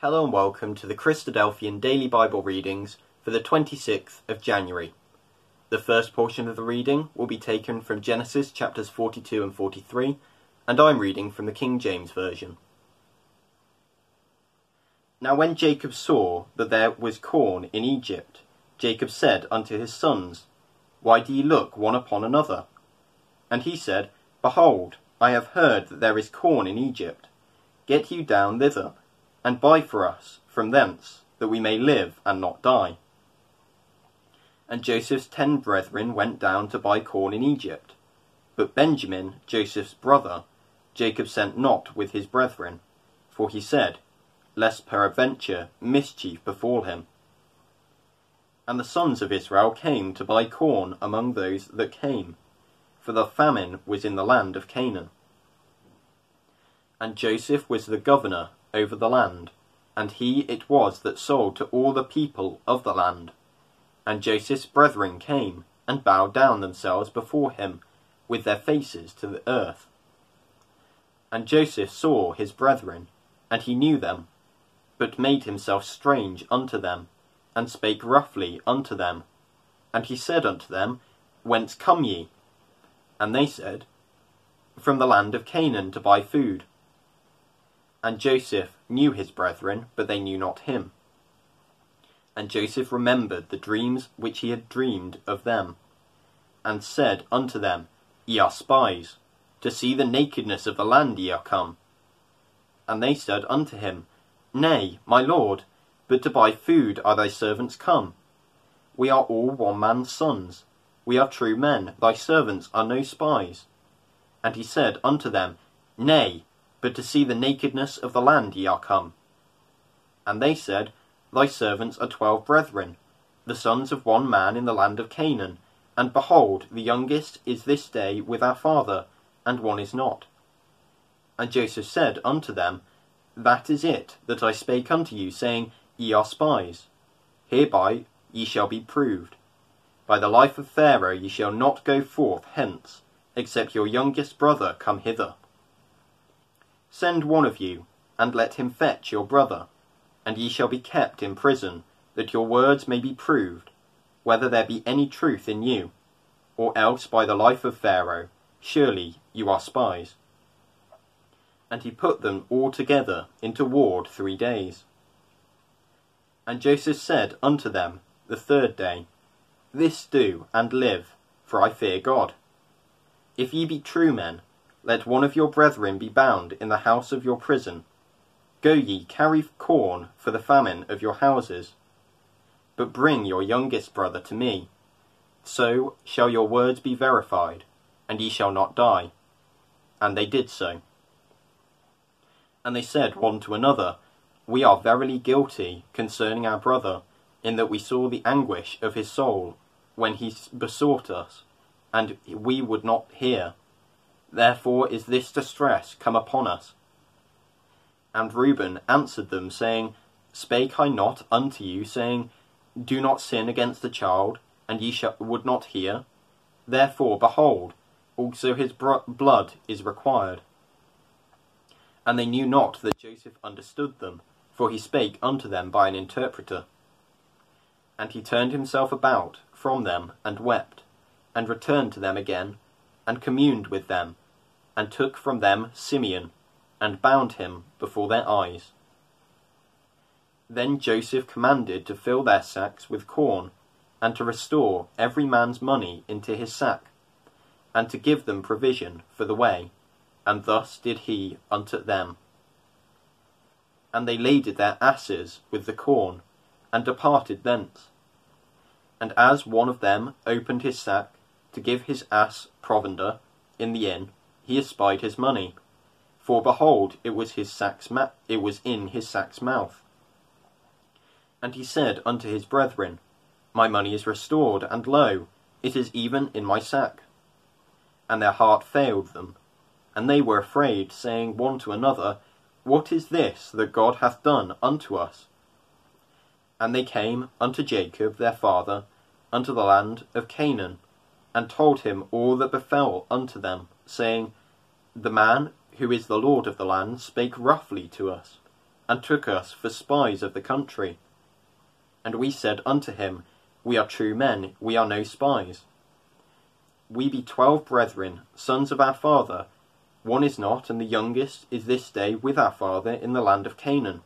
Hello and welcome to the Christadelphian Daily Bible Readings for the 26th of January. The first portion of the reading will be taken from Genesis chapters 42 and 43, and I'm reading from the King James Version. Now when Jacob saw that there was corn in Egypt, Jacob said unto his sons, Why do ye look one upon another? And he said, Behold, I have heard that there is corn in Egypt. Get you down thither, and buy for us from thence, that we may live and not die. And Joseph's ten brethren went down to buy corn in Egypt. But Benjamin, Joseph's brother, Jacob sent not with his brethren, for he said, Lest peradventure mischief befall him. And the sons of Israel came to buy corn among those that came, for the famine was in the land of Canaan. And Joseph was the governor over the land, and he it was that sold to all the people of the land. And Joseph's brethren came, and bowed down themselves before him, with their faces to the earth. And Joseph saw his brethren, and he knew them, but made himself strange unto them, and spake roughly unto them. And he said unto them, Whence come ye? And they said, From the land of Canaan to buy food. And Joseph knew his brethren, but they knew not him. And Joseph remembered the dreams which he had dreamed of them, and said unto them, Ye are spies, to see the nakedness of the land ye are come. And they said unto him, Nay, my lord, but to buy food are thy servants come. We are all one man's sons. We are true men, thy servants are no spies. And he said unto them, Nay, but to see the nakedness of the land ye are come. And they said, Thy servants are twelve brethren, the sons of one man in the land of Canaan, and behold, the youngest is this day with our father, and one is not. And Joseph said unto them, That is it that I spake unto you, saying, Ye are spies. Hereby ye shall be proved. By the life of Pharaoh ye shall not go forth hence, except your youngest brother come hither. Send one of you, and let him fetch your brother, and ye shall be kept in prison, that your words may be proved, whether there be any truth in you, or else by the life of Pharaoh, surely you are spies. And he put them all together into ward three days. And Joseph said unto them the third day, This do, and live, for I fear God. If ye be true men, let one of your brethren be bound in the house of your prison. Go ye, carry corn for the famine of your houses. But bring your youngest brother to me. So shall your words be verified, and ye shall not die. And they did so. And they said one to another, We are verily guilty concerning our brother, in that we saw the anguish of his soul when he besought us, and we would not hear. Therefore is this distress come upon us. And Reuben answered them, saying, Spake I not unto you, saying, Do not sin against the child, and ye shall, would not hear? Therefore, behold, also his blood is required. And they knew not that Joseph understood them, for he spake unto them by an interpreter. And he turned himself about from them, and wept, and returned to them again, and communed with them, and took from them Simeon, and bound him before their eyes. Then Joseph commanded to fill their sacks with corn, and to restore every man's money into his sack, and to give them provision for the way, and thus did he unto them. And they laded their asses with the corn, and departed thence. And as one of them opened his sack to give his ass provender in the inn, he espied his money. For behold, it was his sack's ma- it was in his sack's mouth. And he said unto his brethren, My money is restored, and lo, it is even in my sack. And their heart failed them, and they were afraid, saying one to another, What is this that God hath done unto us? And they came unto Jacob their father, unto the land of Canaan, and told him all that befell unto them saying, The man who is the Lord of the land spake roughly to us, and took us for spies of the country. And we said unto him, We are true men, we are no spies. We be twelve brethren, sons of our father. One is not, and the youngest is this day with our father in the land of Canaan.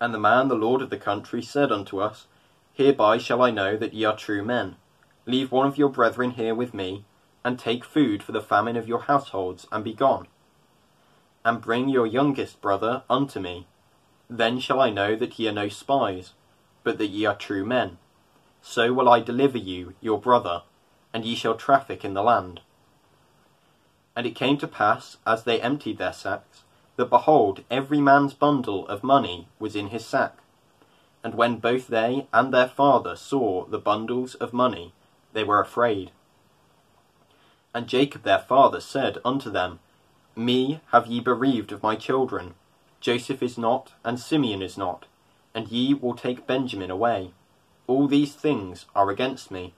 And the man, the lord of the country, said unto us, Hereby shall I know that ye are true men. Leave one of your brethren here with me, and take food for the famine of your households, and be gone. And bring your youngest brother unto me. Then shall I know that ye are no spies, but that ye are true men. So will I deliver you, your brother, and ye shall traffic in the land. And it came to pass, as they emptied their sacks, that behold, every man's bundle of money was in his sack. And when both they and their father saw the bundles of money, they were afraid. And Jacob their father said unto them, Me have ye bereaved of my children. Joseph is not, and Simeon is not, and ye will take Benjamin away. All these things are against me.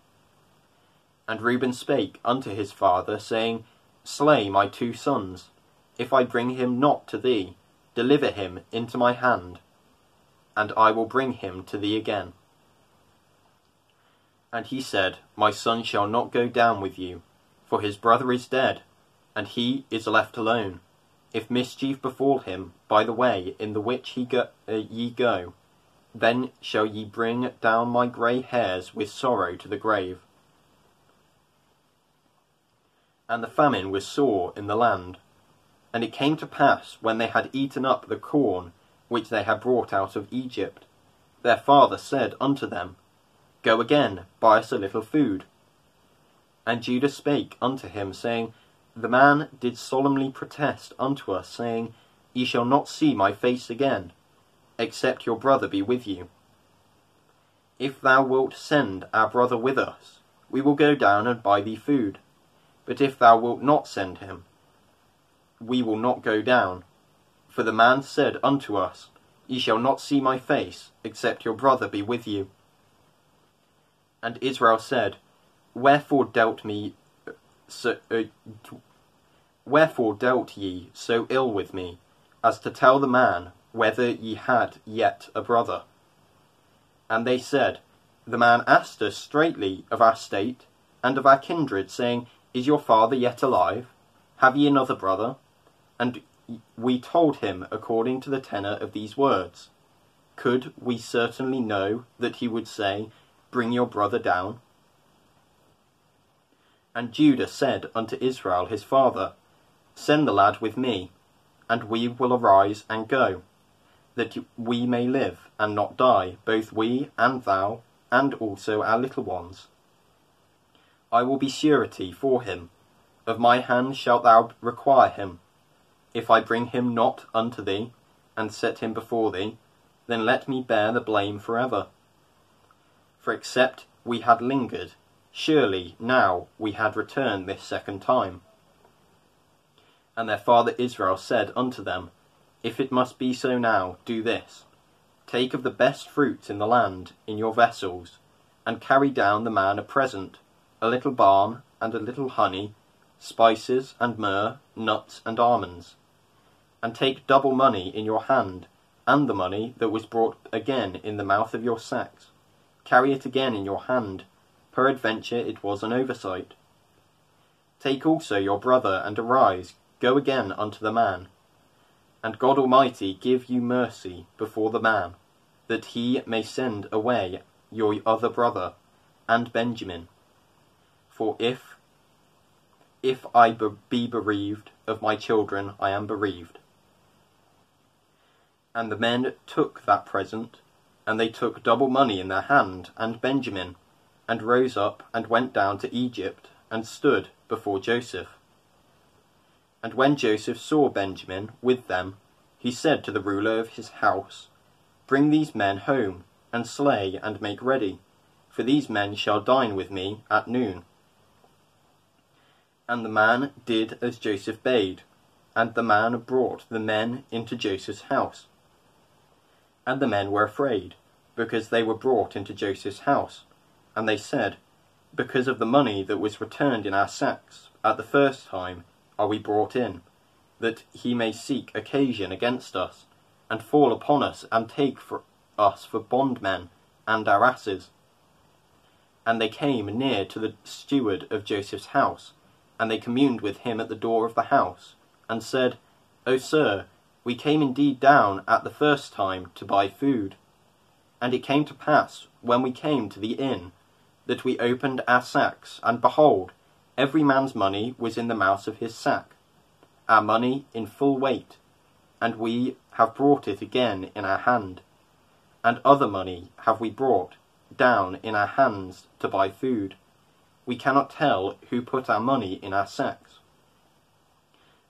And Reuben spake unto his father, saying, Slay my two sons. If I bring him not to thee, deliver him into my hand, and I will bring him to thee again. And he said, My son shall not go down with you, for his brother is dead, and he is left alone. If mischief befall him by the way in the which he go, uh, ye go, then shall ye bring down my grey hairs with sorrow to the grave. And the famine was sore in the land. And it came to pass, when they had eaten up the corn which they had brought out of Egypt, their father said unto them, Go again, buy us a little food. And Judah spake unto him, saying, The man did solemnly protest unto us, saying, Ye shall not see my face again, except your brother be with you. If thou wilt send our brother with us, we will go down and buy thee food. But if thou wilt not send him, we will not go down. For the man said unto us, Ye shall not see my face, except your brother be with you. And Israel said, Wherefore dealt me so, uh, wherefore dealt ye so ill with me, as to tell the man whether ye had yet a brother? And they said, The man asked us straitly of our state and of our kindred, saying, Is your father yet alive? Have ye another brother? And we told him according to the tenor of these words. Could we certainly know that he would say, Bring your brother down? And Judah said unto Israel his father, Send the lad with me, and we will arise and go, that we may live and not die, both we and thou, and also our little ones. I will be surety for him. Of my hand shalt thou require him. If I bring him not unto thee, and set him before thee, then let me bear the blame for ever. For except we had lingered, surely now we had returned this second time. And their father Israel said unto them, If it must be so now, do this. Take of the best fruits in the land in your vessels, and carry down the man a present, a little balm and a little honey, spices and myrrh, nuts and almonds. And take double money in your hand, and the money that was brought again in the mouth of your sacks. Carry it again in your hand, peradventure it was an oversight. Take also your brother, and arise, go again unto the man. And God Almighty give you mercy before the man, that he may send away your other brother, and Benjamin. For if if I be bereaved of my children, I am bereaved. And the men took that present, and they took double money in their hand, and Benjamin, and rose up, and went down to Egypt, and stood before Joseph. And when Joseph saw Benjamin with them, he said to the ruler of his house, Bring these men home, and slay, and make ready, for these men shall dine with me at noon. And the man did as Joseph bade, and the man brought the men into Joseph's house. And the men were afraid, because they were brought into Joseph's house, and they said, Because of the money that was returned in our sacks at the first time are we brought in, that he may seek occasion against us, and fall upon us, and take for us for bondmen and our asses. And they came near to the steward of Joseph's house, and they communed with him at the door of the house, and said, O sir, we came indeed down at the first time to buy food. And it came to pass, when we came to the inn, that we opened our sacks, and behold, every man's money was in the mouth of his sack, our money in full weight, and we have brought it again in our hand. And other money have we brought down in our hands to buy food. We cannot tell who put our money in our sacks.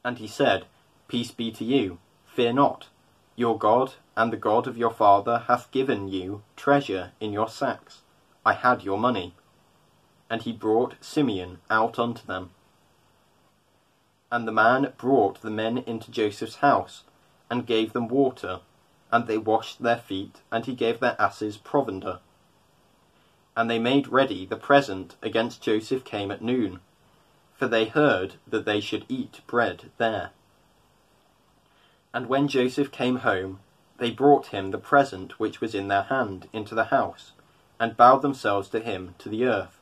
And he said, Peace be to you, fear not. Your God and the God of your father hath given you treasure in your sacks. I had your money. And he brought Simeon out unto them. And the man brought the men into Joseph's house, and gave them water, and they washed their feet, and he gave their asses provender. And they made ready the present against Joseph came at noon, for they heard that they should eat bread there. And when Joseph came home, they brought him the present which was in their hand into the house, and bowed themselves to him to the earth.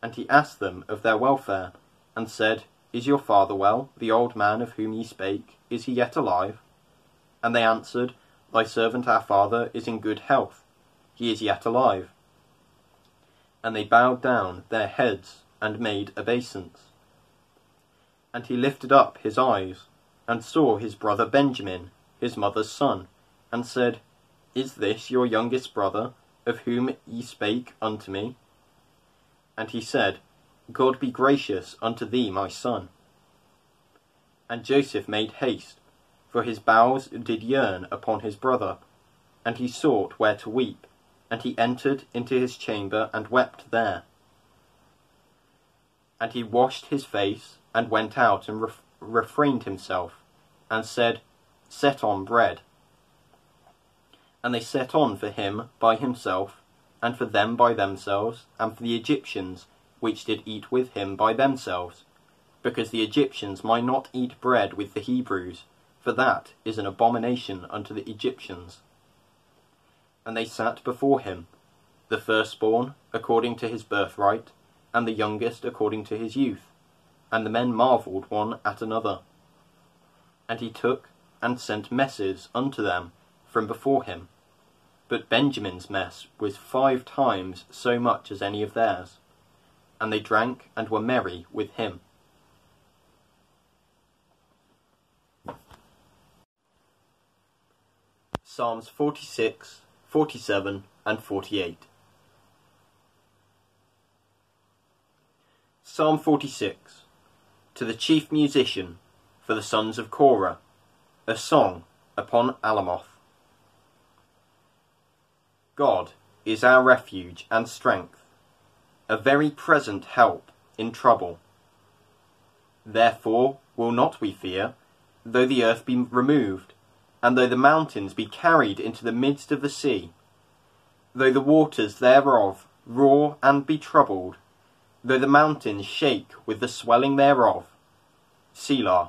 And he asked them of their welfare, and said, Is your father well, the old man of whom ye spake? Is he yet alive? And they answered, Thy servant our father is in good health, he is yet alive. And they bowed down their heads and made obeisance. And he lifted up his eyes, and saw his brother Benjamin, his mother's son, and said, Is this your youngest brother, of whom ye spake unto me? And he said, God be gracious unto thee, my son. And Joseph made haste, for his bowels did yearn upon his brother, and he sought where to weep, and he entered into his chamber and wept there. And he washed his face, and went out and ref- refrained himself, and said, Set on bread. And they set on for him by himself, and for them by themselves, and for the Egyptians, which did eat with him by themselves, because the Egyptians might not eat bread with the Hebrews, for that is an abomination unto the Egyptians. And they sat before him, the firstborn according to his birthright, and the youngest according to his youth. And the men marvelled one at another. And he took and sent messes unto them from before him. But Benjamin's mess was five times so much as any of theirs. And they drank and were merry with him. Psalms 46, 47, and 48. Psalm 46 To the chief musician for the sons of Korah, a song upon Alamoth. God is our refuge and strength, a very present help in trouble. Therefore will not we fear, though the earth be removed and though the mountains be carried into the midst of the sea, though the waters thereof roar and be troubled, though the mountains shake with the swelling thereof. Selah.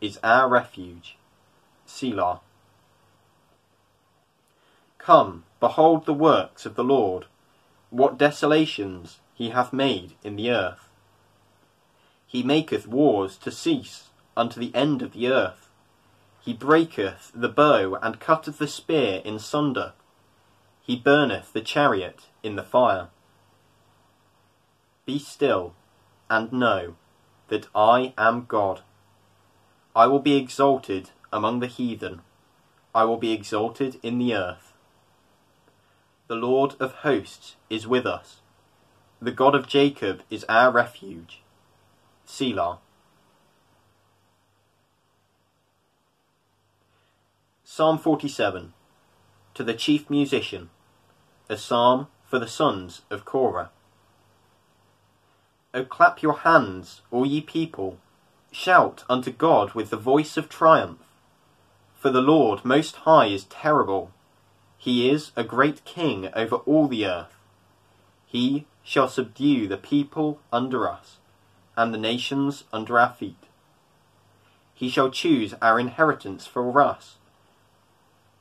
is our refuge. Selah. Come, behold the works of the Lord, what desolations he hath made in the earth. He maketh wars to cease unto the end of the earth. He breaketh the bow and cutteth the spear in sunder. He burneth the chariot in the fire. Be still and know that I am God. I will be exalted among the heathen. I will be exalted in the earth. The Lord of hosts is with us. The God of Jacob is our refuge. Selah. Psalm 47 To the chief musician, a psalm for the sons of Korah. O clap your hands, all ye people, shout unto God with the voice of triumph. For the Lord most high is terrible, he is a great king over all the earth. He shall subdue the people under us, and the nations under our feet. He shall choose our inheritance for us,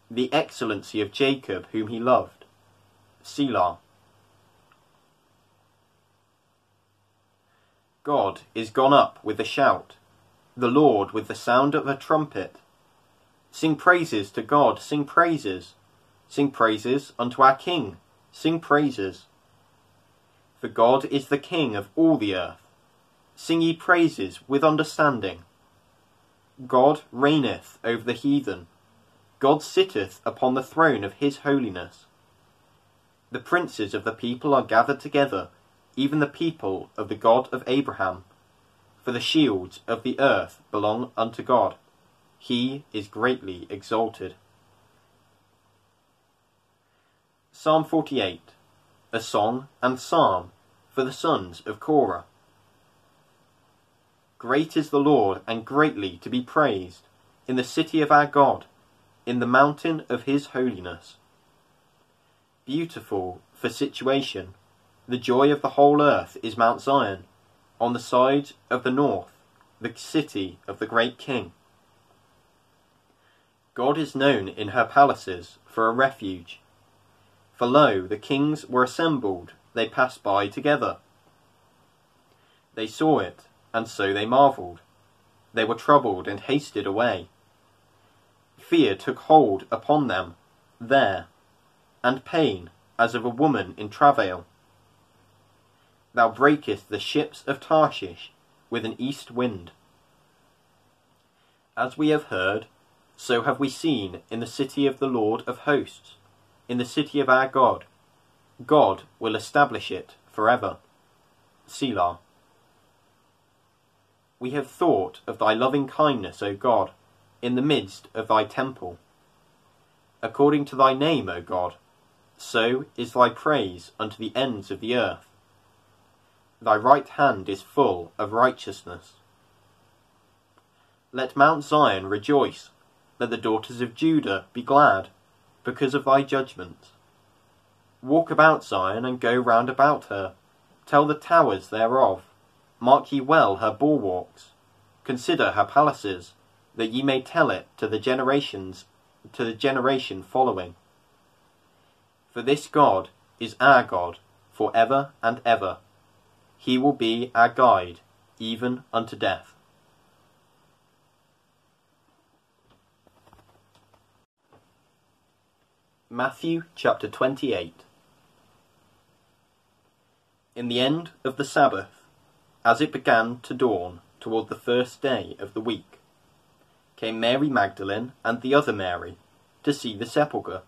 the excellency of Jacob whom he loved. Selah. God is gone up with a shout, the Lord with the sound of a trumpet. Sing praises to God, sing praises. Sing praises unto our King, sing praises. For God is the King of all the earth. Sing ye praises with understanding. God reigneth over the heathen. God sitteth upon the throne of his holiness. The princes of the people are gathered together, even the people of the God of Abraham. For the shields of the earth belong unto God. He is greatly exalted. Psalm 48 A Song and Psalm for the sons of Korah. Great is the Lord, and greatly to be praised, in the city of our God, in the mountain of his holiness. Beautiful for situation, the joy of the whole earth is Mount Zion, on the side of the north, the city of the great King. God is known in her palaces for a refuge. For lo, the kings were assembled, they passed by together. They saw it, and so they marvelled. They were troubled and hasted away. Fear took hold upon them there, and pain as of a woman in travail. Thou breakest the ships of Tarshish with an east wind. As we have heard, so have we seen in the city of the Lord of hosts, in the city of our God. God will establish it forever. Selah. We have thought of thy loving kindness, O God, in the midst of thy temple. According to thy name, O God, so is thy praise unto the ends of the earth. Thy right hand is full of righteousness. Let Mount Zion rejoice, let the daughters of Judah be glad, because of thy judgments. Walk about Zion and go round about her, tell the towers thereof, Mark ye well her bulwarks, consider her palaces, that ye may tell it to the generations to the generation following. For this God is our God for ever and ever. He will be our guide even unto death. Matthew chapter 28 In the end of the Sabbath, as it began to dawn toward the first day of the week, came Mary Magdalene and the other Mary to see the sepulchre.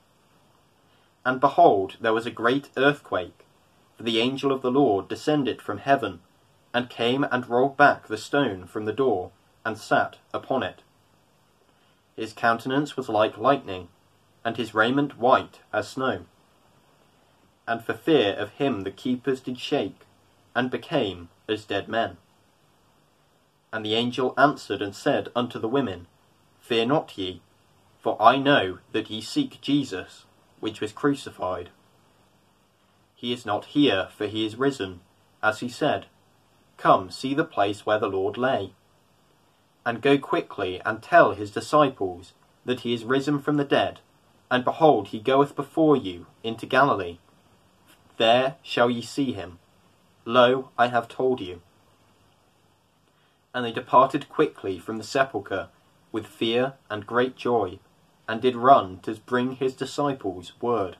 And behold, there was a great earthquake, for the angel of the Lord descended from heaven, and came and rolled back the stone from the door, and sat upon it. His countenance was like lightning, and his raiment white as snow. And for fear of him the keepers did shake, and became as dead men. And the angel answered and said unto the women, Fear not ye, for I know that ye seek Jesus, which was crucified. He is not here, for he is risen, as he said. Come, see the place where the Lord lay. And go quickly and tell his disciples that he is risen from the dead, and behold, he goeth before you into Galilee. There shall ye see him. Lo, I have told you. And they departed quickly from the sepulchre with fear and great joy, and did run to bring his disciples word.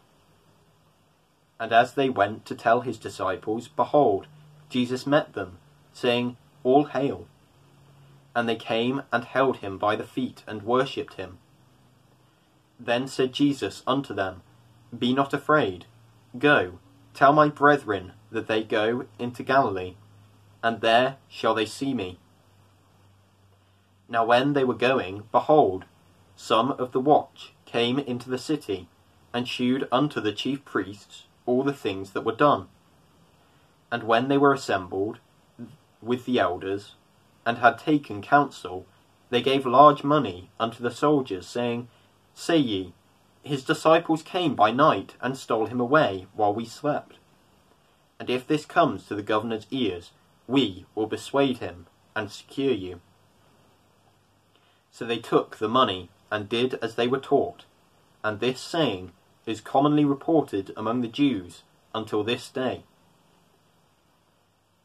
And as they went to tell his disciples, behold, Jesus met them, saying, All hail. And they came and held him by the feet and worshipped him. Then said Jesus unto them, Be not afraid. Go, tell my brethren that they go into Galilee, and there shall they see me. Now when they were going, behold, some of the watch came into the city, and shewed unto the chief priests all the things that were done. And when they were assembled with the elders, and had taken counsel, they gave large money unto the soldiers, saying, Say ye, his disciples came by night and stole him away while we slept. And if this comes to the governor's ears, we will persuade him and secure you. So they took the money and did as they were taught, and this saying is commonly reported among the Jews until this day.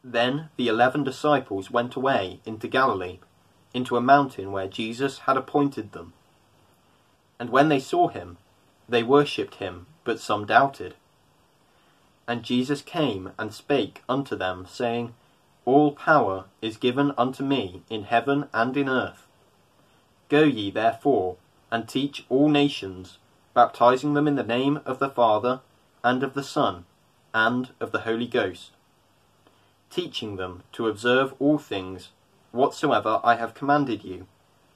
Then the eleven disciples went away into Galilee, into a mountain where Jesus had appointed them. And when they saw him, they worshipped him, but some doubted. And Jesus came and spake unto them, saying, All power is given unto me in heaven and in earth. Go ye therefore, and teach all nations, baptizing them in the name of the Father, and of the Son, and of the Holy Ghost, teaching them to observe all things whatsoever I have commanded you.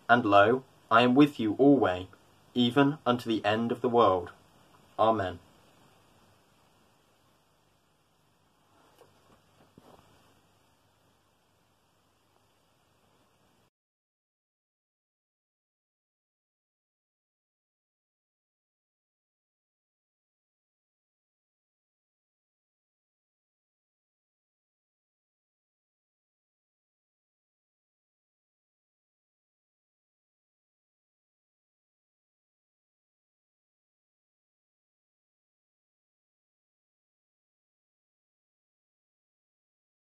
And lo, I am with you alway, even unto the end of the world. Amen.